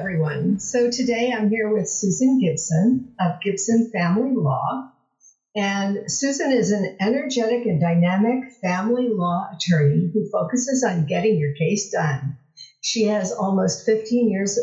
everyone. So today I'm here with Susan Gibson of Gibson Family Law. And Susan is an energetic and dynamic family law attorney who focuses on getting your case done. She has almost 15 years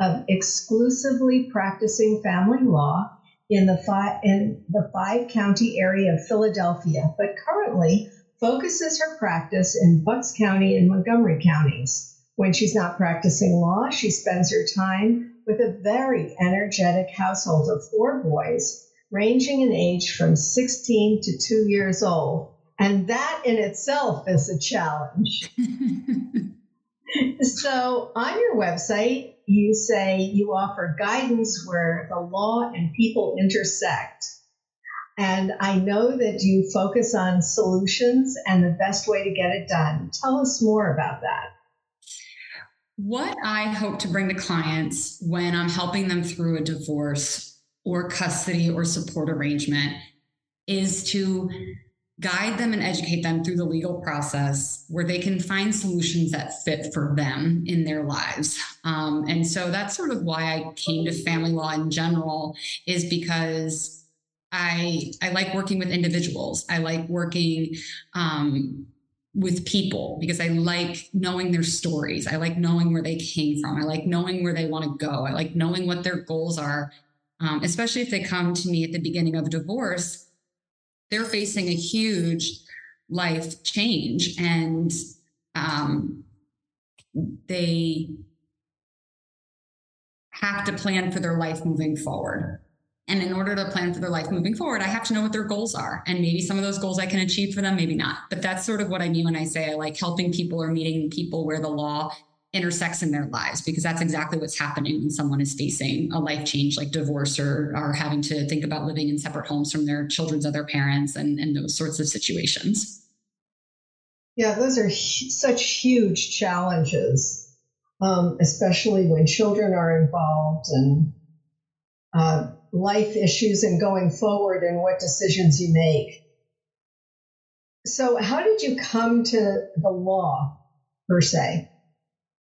of exclusively practicing family law in the five, in the five county area of Philadelphia, but currently focuses her practice in Bucks County and Montgomery counties. When she's not practicing law, she spends her time with a very energetic household of four boys, ranging in age from 16 to two years old. And that in itself is a challenge. so, on your website, you say you offer guidance where the law and people intersect. And I know that you focus on solutions and the best way to get it done. Tell us more about that. What I hope to bring to clients when I'm helping them through a divorce or custody or support arrangement is to guide them and educate them through the legal process where they can find solutions that fit for them in their lives. Um, and so that's sort of why I came to family law in general, is because I I like working with individuals. I like working um, with people because I like knowing their stories. I like knowing where they came from. I like knowing where they want to go. I like knowing what their goals are, um, especially if they come to me at the beginning of a divorce. They're facing a huge life change and um, they have to plan for their life moving forward. And in order to plan for their life moving forward, I have to know what their goals are. And maybe some of those goals I can achieve for them, maybe not. But that's sort of what I mean when I say I like helping people or meeting people where the law intersects in their lives, because that's exactly what's happening when someone is facing a life change like divorce or, or having to think about living in separate homes from their children's other parents and, and those sorts of situations. Yeah, those are such huge challenges, um, especially when children are involved and uh, life issues and going forward and what decisions you make. So, how did you come to the law per se?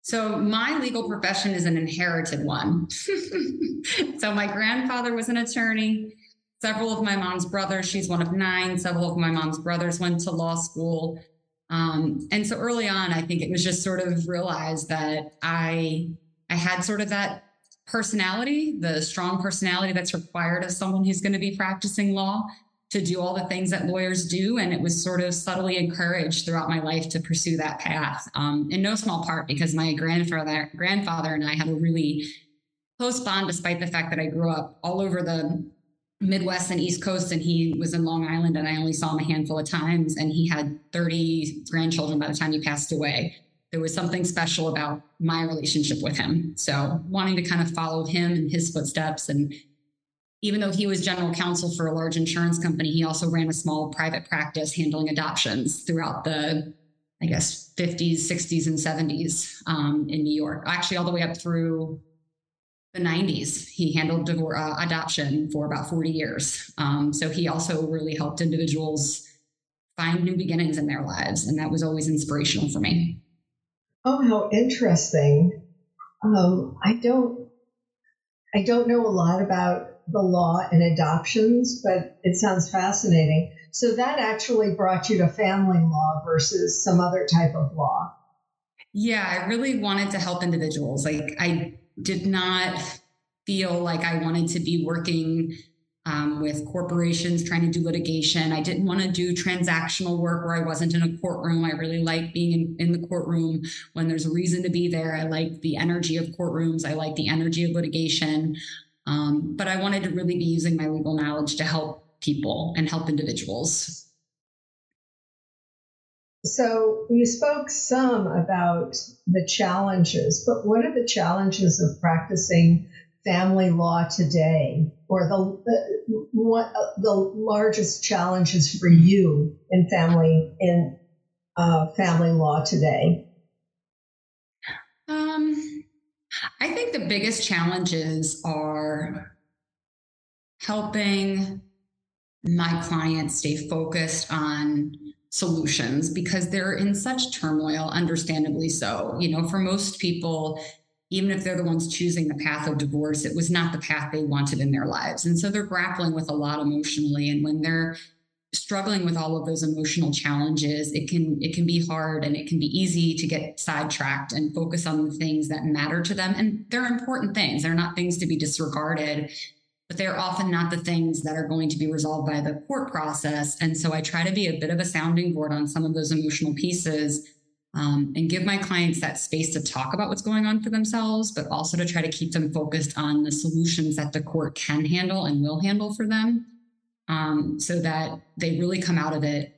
So, my legal profession is an inherited one. so, my grandfather was an attorney. Several of my mom's brothers, she's one of nine, several of my mom's brothers went to law school. Um, and so early on, I think it was just sort of realized that I I had sort of that personality, the strong personality that's required of someone who's going to be practicing law to do all the things that lawyers do. And it was sort of subtly encouraged throughout my life to pursue that path. Um, in no small part because my grandfather, grandfather and I had a really close bond, despite the fact that I grew up all over the Midwest and East Coast, and he was in Long Island, and I only saw him a handful of times. And he had 30 grandchildren by the time he passed away there was something special about my relationship with him. So wanting to kind of follow him and his footsteps. And even though he was general counsel for a large insurance company, he also ran a small private practice handling adoptions throughout the, I guess, 50s, 60s, and 70s um, in New York. Actually, all the way up through the 90s. He handled divorce, uh, adoption for about 40 years. Um, so he also really helped individuals find new beginnings in their lives. And that was always inspirational for me. Oh, how interesting. Um, I don't, I don't know a lot about the law and adoptions, but it sounds fascinating. So that actually brought you to family law versus some other type of law. Yeah, I really wanted to help individuals. Like, I did not feel like I wanted to be working um, with corporations trying to do litigation. I didn't want to do transactional work where I wasn't in a courtroom. I really like being in, in the courtroom when there's a reason to be there. I like the energy of courtrooms. I like the energy of litigation. Um, but I wanted to really be using my legal knowledge to help people and help individuals. So you spoke some about the challenges, but what are the challenges of practicing family law today, or the the, what, the largest challenges for you in family in uh, family law today? Um, I think the biggest challenges are helping my clients stay focused on solutions because they're in such turmoil understandably so you know for most people even if they're the ones choosing the path of divorce, it was not the path they wanted in their lives. And so they're grappling with a lot emotionally. And when they're struggling with all of those emotional challenges, it can it can be hard and it can be easy to get sidetracked and focus on the things that matter to them. And they're important things. They're not things to be disregarded, but they're often not the things that are going to be resolved by the court process. And so I try to be a bit of a sounding board on some of those emotional pieces um, and give my clients that space to talk about what's going on for themselves, but also to try to keep them focused on the solutions that the court can handle and will handle for them um, so that they really come out of it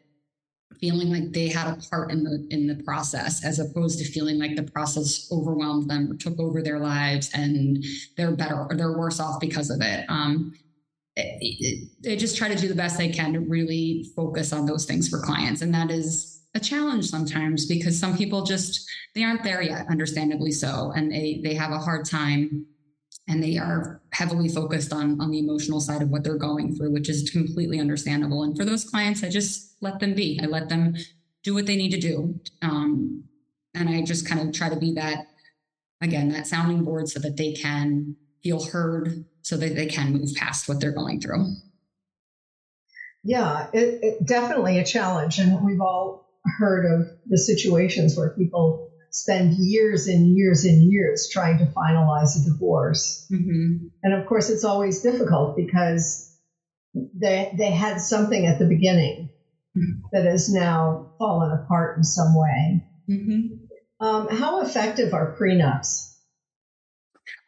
feeling like they had a part in the in the process as opposed to feeling like the process overwhelmed them or took over their lives and they're better or they're worse off because of it. Um, they just try to do the best they can to really focus on those things for clients. And that is a challenge sometimes because some people just they aren't there yet understandably so. And they they have a hard time and they are heavily focused on on the emotional side of what they're going through which is completely understandable. And for those clients i just let them be. I let them do what they need to do. Um, and i just kind of try to be that again that sounding board so that they can feel heard so that they can move past what they're going through. Yeah it, it definitely a challenge. And we've all heard of the situations where people spend years and years and years trying to finalize a divorce. Mm-hmm. And of course, it's always difficult because they, they had something at the beginning mm-hmm. that has now fallen apart in some way. Mm-hmm. Um, how effective are prenups?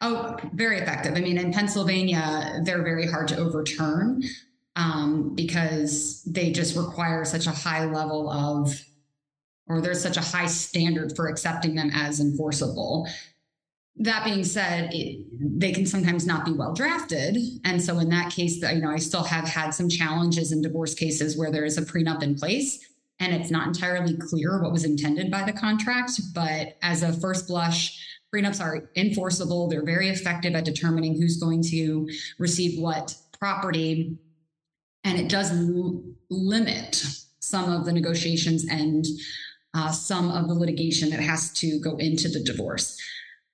Oh, very effective. I mean, in Pennsylvania, they're very hard to overturn um, because they just require such a high level of, or there's such a high standard for accepting them as enforceable. That being said, it, they can sometimes not be well drafted, and so in that case, you know, I still have had some challenges in divorce cases where there is a prenup in place, and it's not entirely clear what was intended by the contract. But as a first blush, prenups are enforceable. They're very effective at determining who's going to receive what property and it does l- limit some of the negotiations and uh, some of the litigation that has to go into the divorce.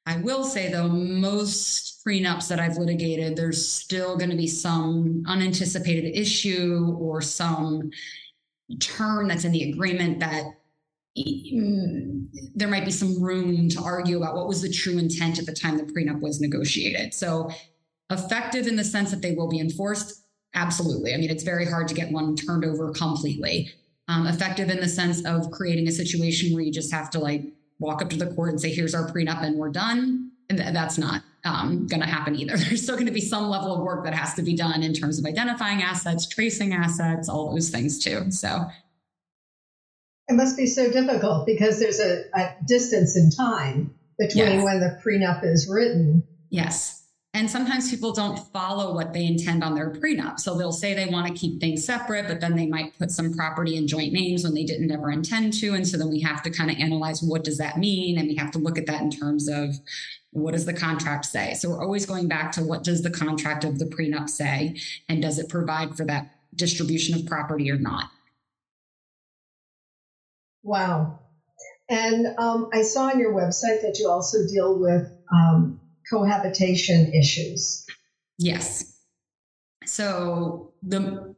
I will say, though, most prenups that I've litigated, there's still going to be some unanticipated issue or some term that's in the agreement that there might be some room to argue about what was the true intent at the time the prenup was negotiated. So, effective in the sense that they will be enforced, Absolutely. I mean, it's very hard to get one turned over completely. Um, effective in the sense of creating a situation where you just have to like walk up to the court and say, here's our prenup and we're done. And th- that's not um, going to happen either. There's still going to be some level of work that has to be done in terms of identifying assets, tracing assets, all those things too. So it must be so difficult because there's a, a distance in time between yes. when the prenup is written. Yes. And sometimes people don't follow what they intend on their prenup. So they'll say they want to keep things separate, but then they might put some property in joint names when they didn't ever intend to. And so then we have to kind of analyze what does that mean? And we have to look at that in terms of what does the contract say? So we're always going back to what does the contract of the prenup say? And does it provide for that distribution of property or not? Wow. And um, I saw on your website that you also deal with um, cohabitation issues. Yes. So the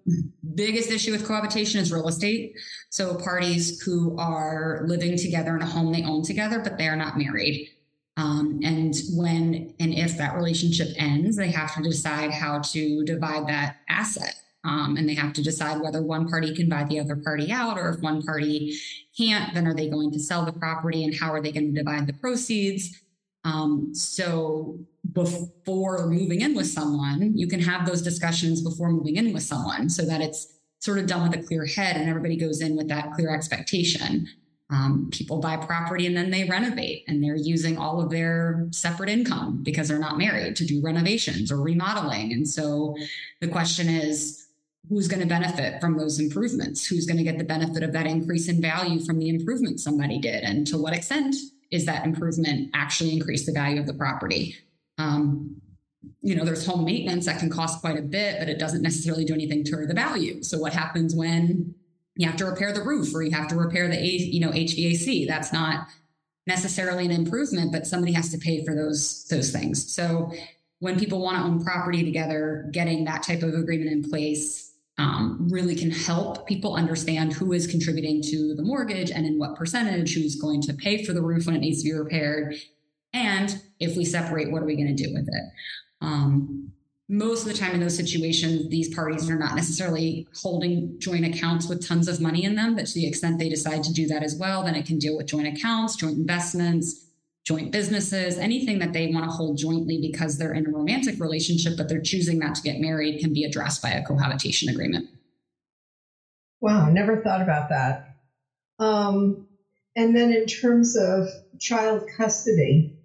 biggest issue with cohabitation is real estate. So parties who are living together in a home they own together, but they are not married. Um, and when and if that relationship ends, they have to decide how to divide that asset. Um, and they have to decide whether one party can buy the other party out, or if one party can't, then are they going to sell the property and how are they going to divide the proceeds? Um, so before moving in with someone, you can have those discussions before moving in with someone so that it's sort of done with a clear head and everybody goes in with that clear expectation. Um, people buy property and then they renovate and they're using all of their separate income because they're not married to do renovations or remodeling. And so the question is, who's going to benefit from those improvements? Who's going to get the benefit of that increase in value from the improvement somebody did? And to what extent is that improvement actually increase the value of the property? Um, you know, there's home maintenance that can cost quite a bit, but it doesn't necessarily do anything to the value. So what happens when you have to repair the roof or you have to repair the you know HVAC? That's not necessarily an improvement, but somebody has to pay for those those things. So when people want to own property together, getting that type of agreement in place um, really can help people understand who is contributing to the mortgage and in what percentage, who's going to pay for the roof when it needs to be repaired. And if we separate, what are we going to do with it? Um, most of the time in those situations, these parties are not necessarily holding joint accounts with tons of money in them, but to the extent they decide to do that as well, then it can deal with joint accounts, joint investments, joint businesses, anything that they want to hold jointly because they're in a romantic relationship, but they're choosing not to get married can be addressed by a cohabitation agreement. Wow, never thought about that. Um, and then in terms of child custody,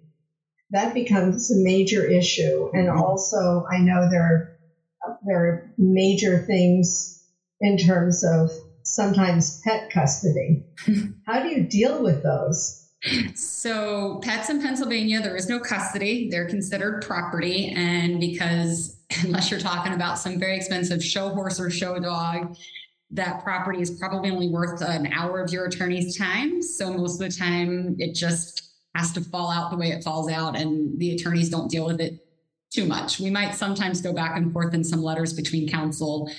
that becomes a major issue. And mm-hmm. also, I know there are, there are major things in terms of sometimes pet custody. How do you deal with those? So, pets in Pennsylvania, there is no custody. They're considered property. And because, unless you're talking about some very expensive show horse or show dog, that property is probably only worth an hour of your attorney's time. So, most of the time, it just has to fall out the way it falls out, and the attorneys don't deal with it too much. We might sometimes go back and forth in some letters between counsel.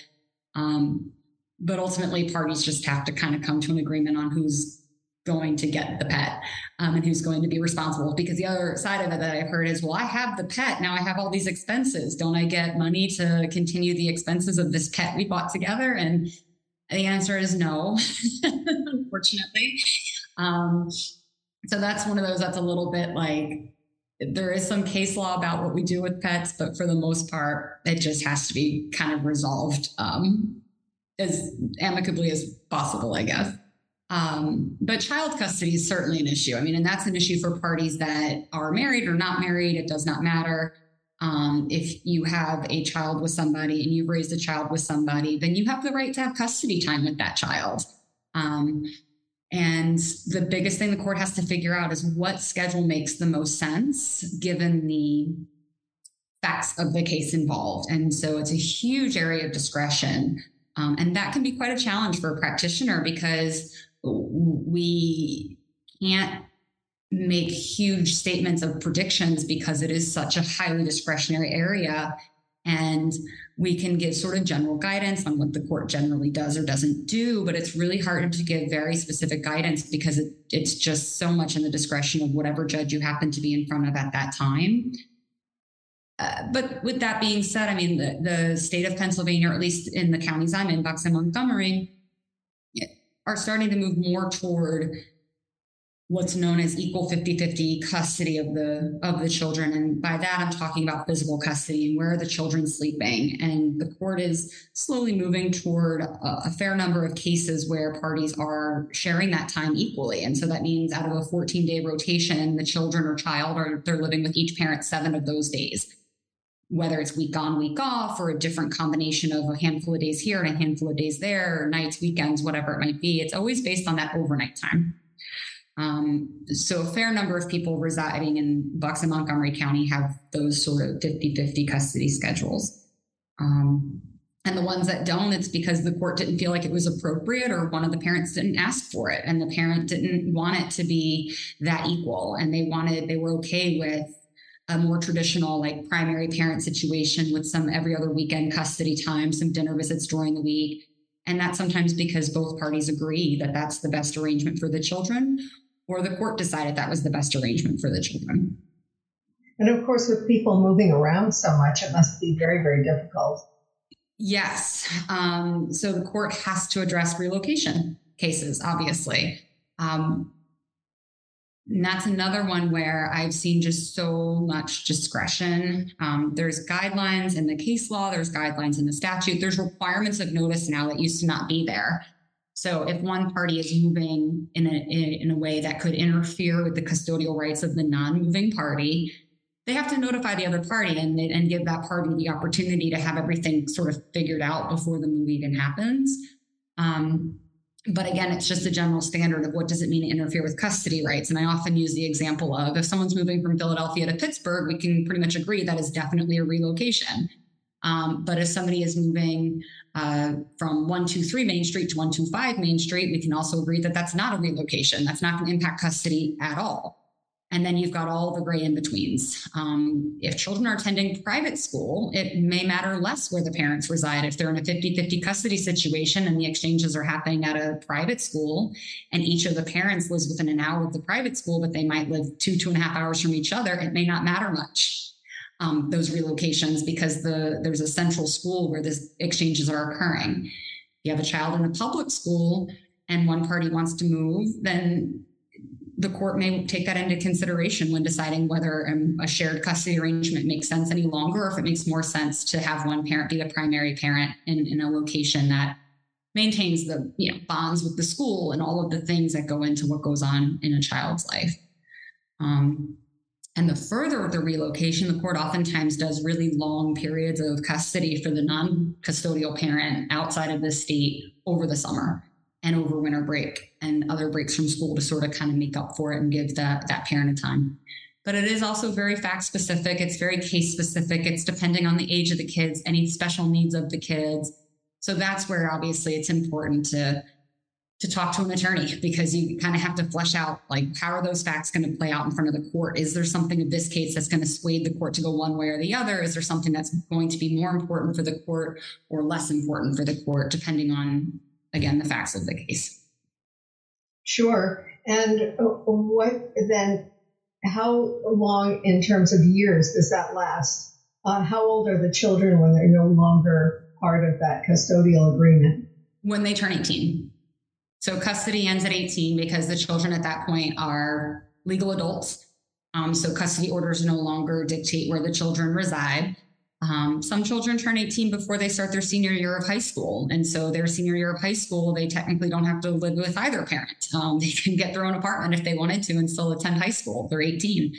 Um, but ultimately, parties just have to kind of come to an agreement on who's going to get the pet um, and who's going to be responsible. Because the other side of it that I've heard is, well, I have the pet. Now I have all these expenses. Don't I get money to continue the expenses of this pet we bought together? And the answer is no, unfortunately. Um, so that's one of those that's a little bit like there is some case law about what we do with pets, but for the most part, it just has to be kind of resolved um, as amicably as possible, I guess. Um, but child custody is certainly an issue. I mean, and that's an issue for parties that are married or not married. It does not matter. Um, if you have a child with somebody and you've raised a child with somebody, then you have the right to have custody time with that child. Um, and the biggest thing the court has to figure out is what schedule makes the most sense given the facts of the case involved. And so it's a huge area of discretion. Um, and that can be quite a challenge for a practitioner because we can't make huge statements of predictions because it is such a highly discretionary area. And we can give sort of general guidance on what the court generally does or doesn't do, but it's really hard to give very specific guidance because it, it's just so much in the discretion of whatever judge you happen to be in front of at that time. Uh, but with that being said, I mean, the, the state of Pennsylvania, or at least in the counties I'm in, Bucks and Montgomery, are starting to move more toward what's known as equal 50-50 custody of the of the children. And by that i'm talking about physical custody and where are the children sleeping. And the court is slowly moving toward a, a, fair number of cases where parties are sharing that time equally. And so that means out of a 14 day rotation the children or child are they're living with each parent seven of those days whether it's week on, week off, or a different combination of a handful of days here and a handful of days there, or nights, weekends, whatever it might be. It's always based on that overnight time. Um, so a fair number of people residing in Bucks and Montgomery County have those sort of 50 50 custody schedules. Um, and the ones that don't, it's because the court didn't feel like it was appropriate or one of the parents didn't ask for it. And the parent didn't want it to be that equal. And they wanted, they were okay with a more traditional like primary parent situation with some every other weekend custody time, some dinner visits during the week. And that's sometimes because both parties agree that that's the best arrangement for the children, or the court decided that was the best arrangement for the children. And of course, with people moving around so much, it must be very, very difficult. Yes. Um, so the court has to address relocation cases, obviously. Um, and that's another one where I've seen just so much discretion. Um, there's guidelines in the case law, there's guidelines in the statute, there's requirements of notice now that used to not be there. So if one party is moving in a, in a way that could interfere with the custodial rights of the non-moving party, they have to notify the other party and, and give that party the opportunity to have everything sort of figured out before the move even happens. Um, but again, it's just a general standard of what does it mean to interfere with custody rights. And I often use the example of if someone's moving from Philadelphia to Pittsburgh, we can pretty much agree that is definitely a relocation. Um, but if somebody is moving uh, from 123 Main Street to 125 Main Street, we can also agree that that's not a relocation. That's not going to impact custody at all. And then you've got all the gray in betweens. Um, if children are attending private school, it may matter less where the parents reside. If they're in a 50 50 custody situation and the exchanges are happening at a private school and each of the parents lives within an hour of the private school, but they might live two, two and a half hours from each other, it may not matter much. Um, those relocations because the there's a central school where these exchanges are occurring. If you have a child in a public school and one party wants to move, then the court may take that into consideration when deciding whether um, a shared custody arrangement makes sense any longer or if it makes more sense to have one parent be the primary parent in, in a location that maintains the you know bonds with the school and all of the things that go into what goes on in a child's life. Um, and the further the relocation the court oftentimes does really long periods of custody for the non-custodial parent outside of the state over the summer and over winter break and other breaks from school to sort of kind of make up for it and give that that parent a time. But it is also very fact specific. It's very case specific. It's depending on the age of the kids any special needs of the kids. So that's where obviously it's important to to talk to an attorney because you kind of have to flesh out like how are those facts going to play out in front of the court? Is there something in this case that's going to sway the court to go one way or the other? Is there something that's going to be more important for the court or less important for the court depending on again, the facts of the case. Sure. And uh, what then, how long in terms of years does that last? Uh, how old are the children when they're no longer part of that custodial agreement? When they turn 18. So custody ends at 18 because the children at that point are legal adults. Um, so custody orders no longer dictate where the children reside. Um, some children turn 18 before they start their senior year of high school. And so their senior year of high school, they technically don't have to live with either parent. Um, they can get their own apartment if they wanted to and still attend high school. They're 18.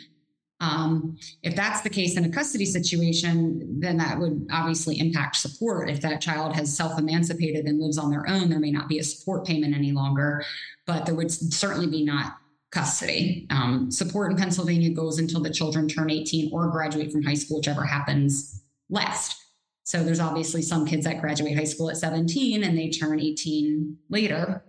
Um, if that's the case in a custody situation, then that would obviously impact support. If that child has self emancipated and lives on their own, there may not be a support payment any longer, but there would certainly be not custody. Um, support in Pennsylvania goes until the children turn 18 or graduate from high school, whichever happens last. So there's obviously some kids that graduate high school at 17 and they turn 18 later.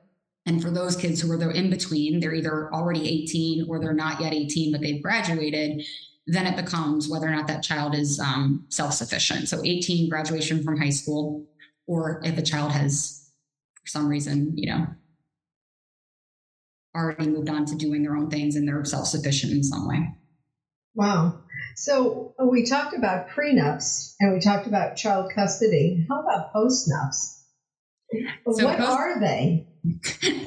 And for those kids who are there in between, they're either already 18 or they're not yet 18, but they've graduated. Then it becomes whether or not that child is um, self sufficient. So 18, graduation from high school, or if a child has, for some reason, you know, already moved on to doing their own things and they're self sufficient in some way. Wow. So uh, we talked about prenups and we talked about child custody. How about postnups? So what post- are they?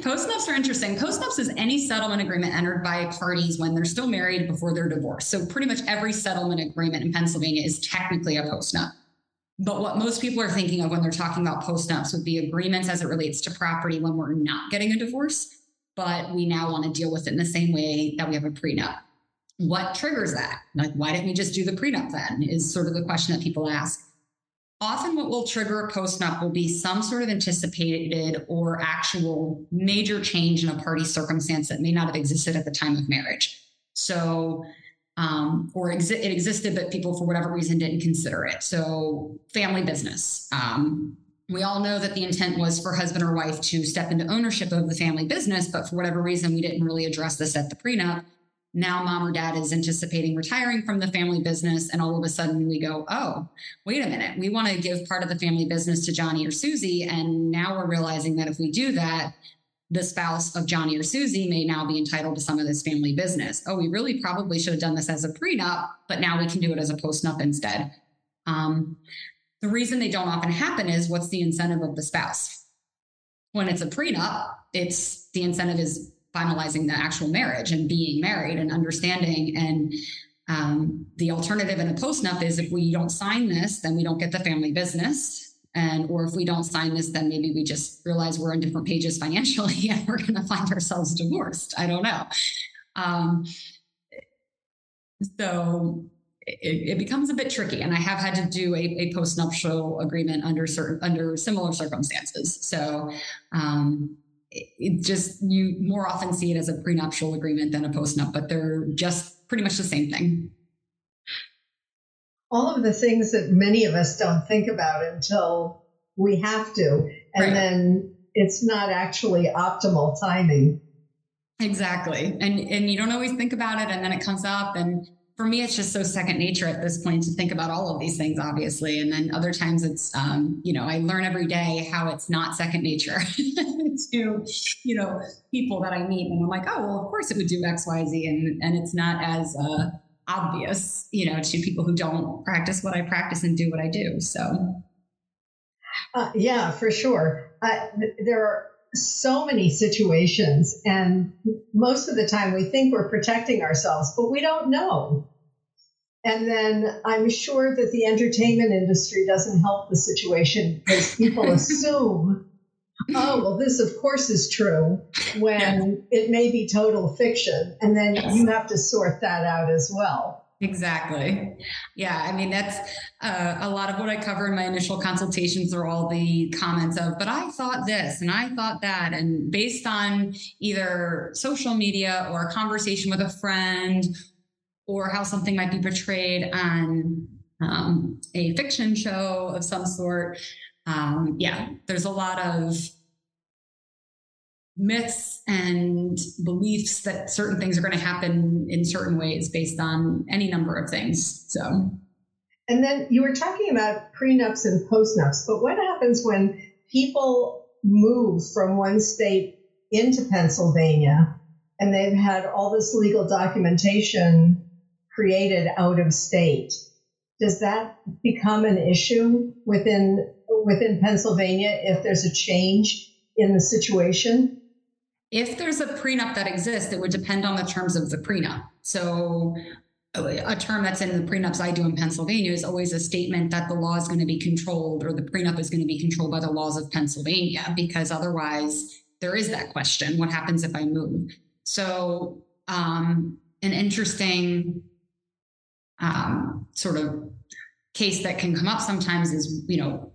Postnups are interesting. Postnups is any settlement agreement entered by parties when they're still married before they're divorced. So pretty much every settlement agreement in Pennsylvania is technically a postnup. But what most people are thinking of when they're talking about postnups would be agreements as it relates to property when we're not getting a divorce, but we now want to deal with it in the same way that we have a prenup what triggers that? Like, why didn't we just do the prenup then? Is sort of the question that people ask. Often, what will trigger a postnup will be some sort of anticipated or actual major change in a party circumstance that may not have existed at the time of marriage. So, um, or exi- it existed, but people for whatever reason didn't consider it. So, family business. Um, we all know that the intent was for husband or wife to step into ownership of the family business, but for whatever reason, we didn't really address this at the prenup now mom or dad is anticipating retiring from the family business and all of a sudden we go oh wait a minute. We want to give part of the family business to johnny or susie and now we're realizing that if we do that the spouse of johnny or susie may now be entitled to some of this family business. Oh we really probably should have done this as a prenup but now we can do it as a postnup instead. Um, the reason they don't often happen is what's the incentive of the spouse? When it's a prenup it's the incentive is finalizing the actual marriage and being married and understanding. And um, the alternative in a postnup is if we don't sign this, then we don't get the family business. And or if we don't sign this, then maybe we just realize we're on different pages financially and we're going to find ourselves divorced. I don't know. Um, so it, it, becomes a bit tricky, and I have had to do a, a postnuptial agreement under certain under similar circumstances. So um, it just you more often see it as a prenuptial agreement than a postnup, but they're just pretty much the same thing. All of the things that many of us don't think about until we have to, and right. then it's not actually optimal timing. Exactly, and and you don't always think about it, and then it comes up, and for me, it's just so second nature at this point to think about all of these things, obviously. And then other times it's, um, you know, I learn every day how it's not second nature to, you know, people that I meet. And I'm like, oh, well, of course it would do X, Y, Z. And, and it's not as uh, obvious, you know, to people who don't practice what I practice and do what I do. So. Uh, yeah, for sure. Uh, there are so many situations and most of the time we think we're protecting ourselves but we don't know and then i'm sure that the entertainment industry doesn't help the situation because people assume oh well this of course is true when it may be total fiction and then yes. you have to sort that out as well Exactly. Yeah. I mean, that's uh, a lot of what I cover in my initial consultations are all the comments of, but I thought this and I thought that. And based on either social media or a conversation with a friend or how something might be portrayed on um, a fiction show of some sort. Um, yeah, there's a lot of myths and beliefs that certain things are going to happen in certain ways based on any number of things. So, and then you were talking about prenups and postnups, but what happens when people move from one state into Pennsylvania and they've had all this legal documentation created out of state? Does that become an issue within within Pennsylvania if there's a change in the situation? If there's a prenup that exists, it would depend on the terms of the prenup. So a term that's in the prenups I do in Pennsylvania is always a statement that the law is going to be controlled or the prenup is going to be controlled by the laws of Pennsylvania, because otherwise there is that question what happens if I move? So, um, an interesting um, sort of case that can come up sometimes is, you know,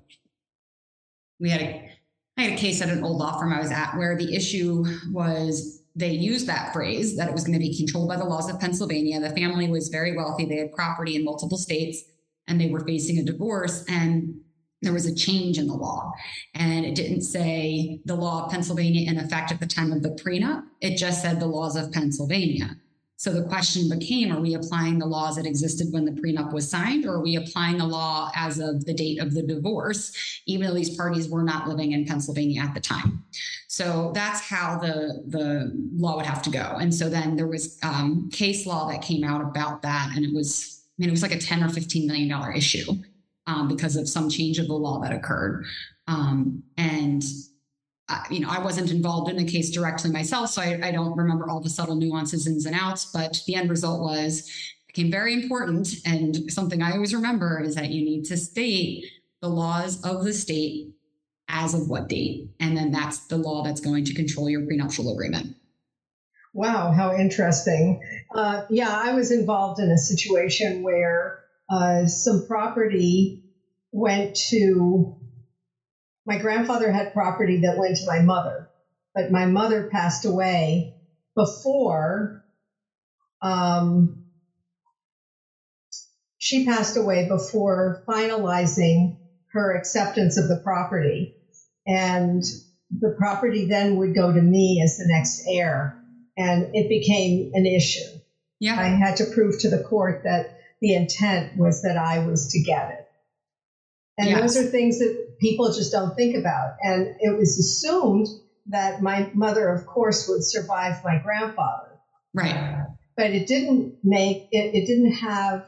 we had a I had a case at an old law firm I was at where the issue was they used that phrase that it was going to be controlled by the laws of Pennsylvania. The family was very wealthy, they had property in multiple states, and they were facing a divorce. And there was a change in the law. And it didn't say the law of Pennsylvania in effect at the time of the prenup, it just said the laws of Pennsylvania. So the question became are we applying the laws that existed when the prenup was signed, or are we applying the law as of the date of the divorce, even though these parties were not living in Pennsylvania at the time? So that's how the, the law would have to go. And so then there was um, case law that came out about that, and it was, I mean, it was like a 10 or $15 million issue um, because of some change of the law that occurred. Um, and you know, I wasn't involved in the case directly myself, so I, I, don't remember all the subtle nuances, ins and outs. But the end result was became very important, and something I always remember is that you need to state the laws of the state as of what date, and then that's the law that's going to control your prenuptial agreement. Wow, how interesting! Uh, yeah, I was involved in a situation where uh, some property went to my grandfather had property that went to my mother, but my mother passed away before um, she passed away before finalizing her acceptance of the property. And the property then would go to me as the next heir. And it became an issue. Yeah. I had to prove to the court that the intent was that I was to get it. And Yes. those are things that people just don't think about. And it was assumed that my mother, of course, would survive my grandfather, Right. but it didn't make it, it didn't have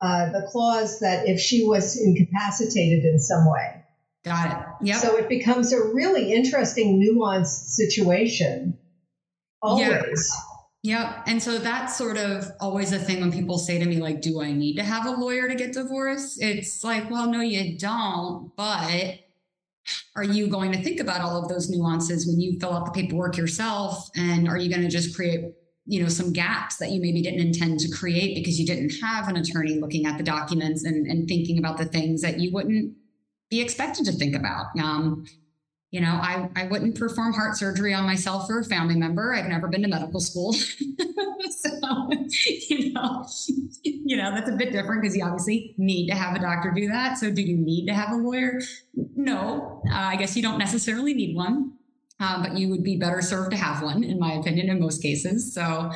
uh, the clause that if she was incapacitated in some way. Got it. Yeah. So it becomes a really interesting, nuanced situation. Always. Yep. And so that's sort of always a thing when people say to me, like, do I need to have a lawyer to get divorced? It's like, well, no, you don't. But are you going to think about all of those nuances when you fill out the paperwork yourself? And are you going to just create, you know, some gaps that you maybe didn't intend to create because you didn't have an attorney looking at the documents and, and thinking about the things that you wouldn't be expected to think about? Um, you know, I, I wouldn't perform heart surgery on myself or a family member. I've never been to medical school. so, you know, you know, that's a bit different because you obviously need to have a doctor do that. So do you need to have a lawyer? No, uh, I guess you don't necessarily need one. Uh, but you would be better served to have one, in my opinion, in most cases. So,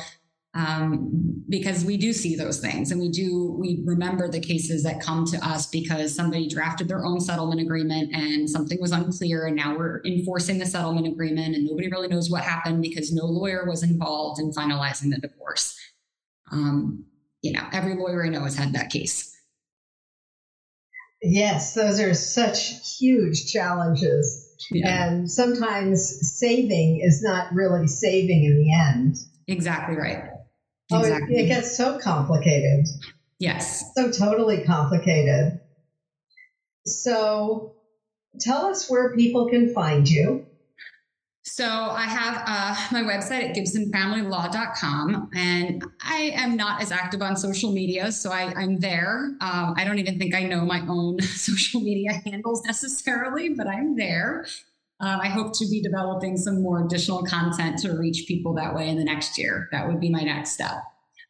um, because we do see those things and we do we remember the cases that come to us because somebody drafted their own settlement agreement and something was unclear and now we're enforcing the settlement agreement and nobody really knows what happened because no lawyer was involved in finalizing the divorce um, you know every lawyer i know has had that case Yes, those are such huge challenges. yeah And sometimes saving is not really saving in the end. exactly right Oh, it- exactly it gets so complicated, yes so totally complicated. So tell us where people can find you. So I have uh, my website at gibsonfamilylaw.com, and I am not as active on social media, so I, I'm there. Um, I don't even think I know my own social media handles necessarily, but I'm there. Uh, I hope to be developing some more additional content to reach people that way in the next year. That would be my next step.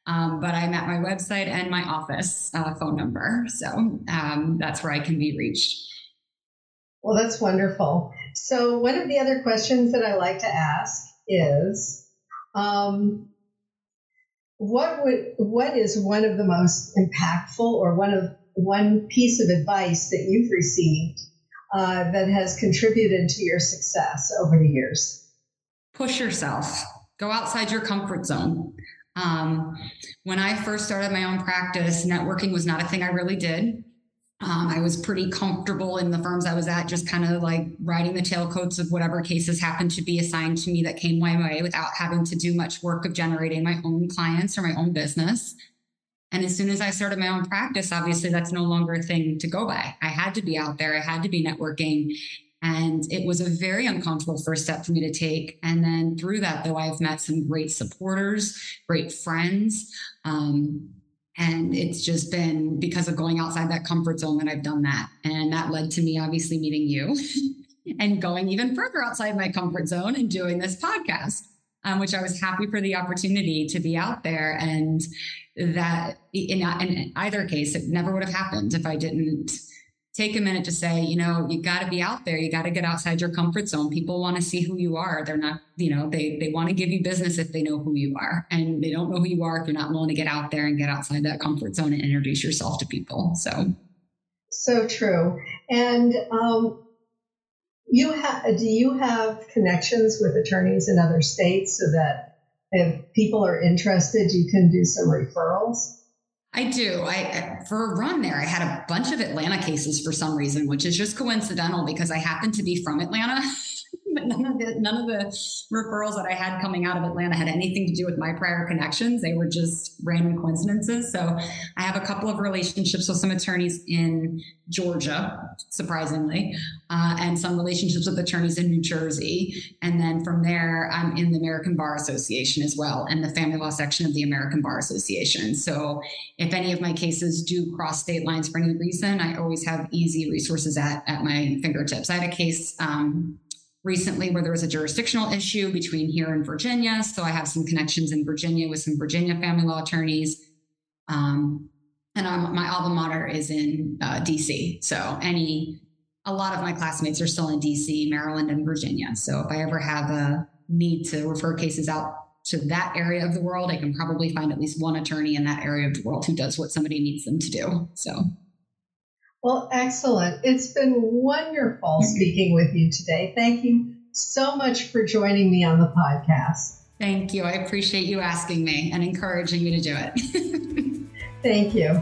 Um, but I'm at my website and my office uh, phone number, so um, that's where I can be reached. Well, that's wonderful. So, one of the other questions that I like to ask is um, what would what is one of the most impactful or one of one piece of advice that you've received uh, that has contributed to your success over the years? push yourself. Go outside your comfort zone. Um, when i first started my own practice networking was not a thing i really did. Um, i was pretty comfortable in the firms i was at just kind of like riding the tailcoats of whatever cases happened to be assigned to me that came my way without having to do much work of generating my own clients or my own business and as soon as I started my own practice, obviously that's no longer a thing to go by. I had to be out there, I had to be networking. And it was a very uncomfortable first step for me to take. And then through that, though, I've met some great supporters, great friends. Um, and it's just been because of going outside that comfort zone that I've done that. And that led to me obviously meeting you and going even further outside my comfort zone and doing this podcast, um, which I was happy for the opportunity to be out there. And that in, in either case, it never would have happened if I didn't take a minute to say, you know, you got to be out there. You got to get outside your comfort zone. People want to see who you are. They're not, you know, they they want to give you business if they know who you are, and they don't know who you are if you're not willing to get out there and get outside that comfort zone and introduce yourself to people. So, So true. And um, you have do you have connections with attorneys in other states so that if people are interested, you can do some referrals? I do. I for a run there, I had a bunch of Atlanta cases for some reason, which is just coincidental because I happen to be from Atlanta. none of the none of the referrals that I had coming out of Atlanta had anything to do with my prior connections. They were just random coincidences. So I have a couple of relationships with some attorneys in Georgia, surprisingly, uh, and some relationships with attorneys in New Jersey. And then from there, I'm in the American Bar Association as well, and the family law section of the American Bar Association. So if any of my cases do cross state lines for any reason, I always have easy resources at, at my fingertips. I had a case um, recently where there was a jurisdictional issue between here and Virginia. So I have some connections in Virginia with some Virginia family law attorneys. Um, and I'm, my alma mater is in uh, DC. So any, a lot of my classmates are still in DC, Maryland, and Virginia. So if I ever have a need to refer cases out to that area of the world, I can probably find at least one attorney in that area of the world who does what somebody needs them to do. So. Well, excellent. It's been wonderful speaking with you today. Thank you so much for joining me on the podcast. Thank you. I appreciate you asking me and encouraging me to do it. Thank you.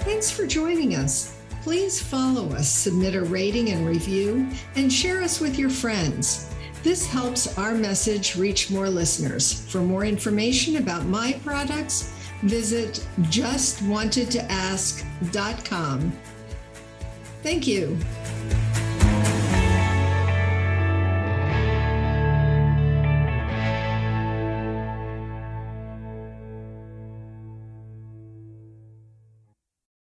Thanks for joining us. Please follow us, submit a rating and review, and share us with your friends. This helps our message reach more listeners. For more information about my products, visit justwantedtoask.com. Thank you.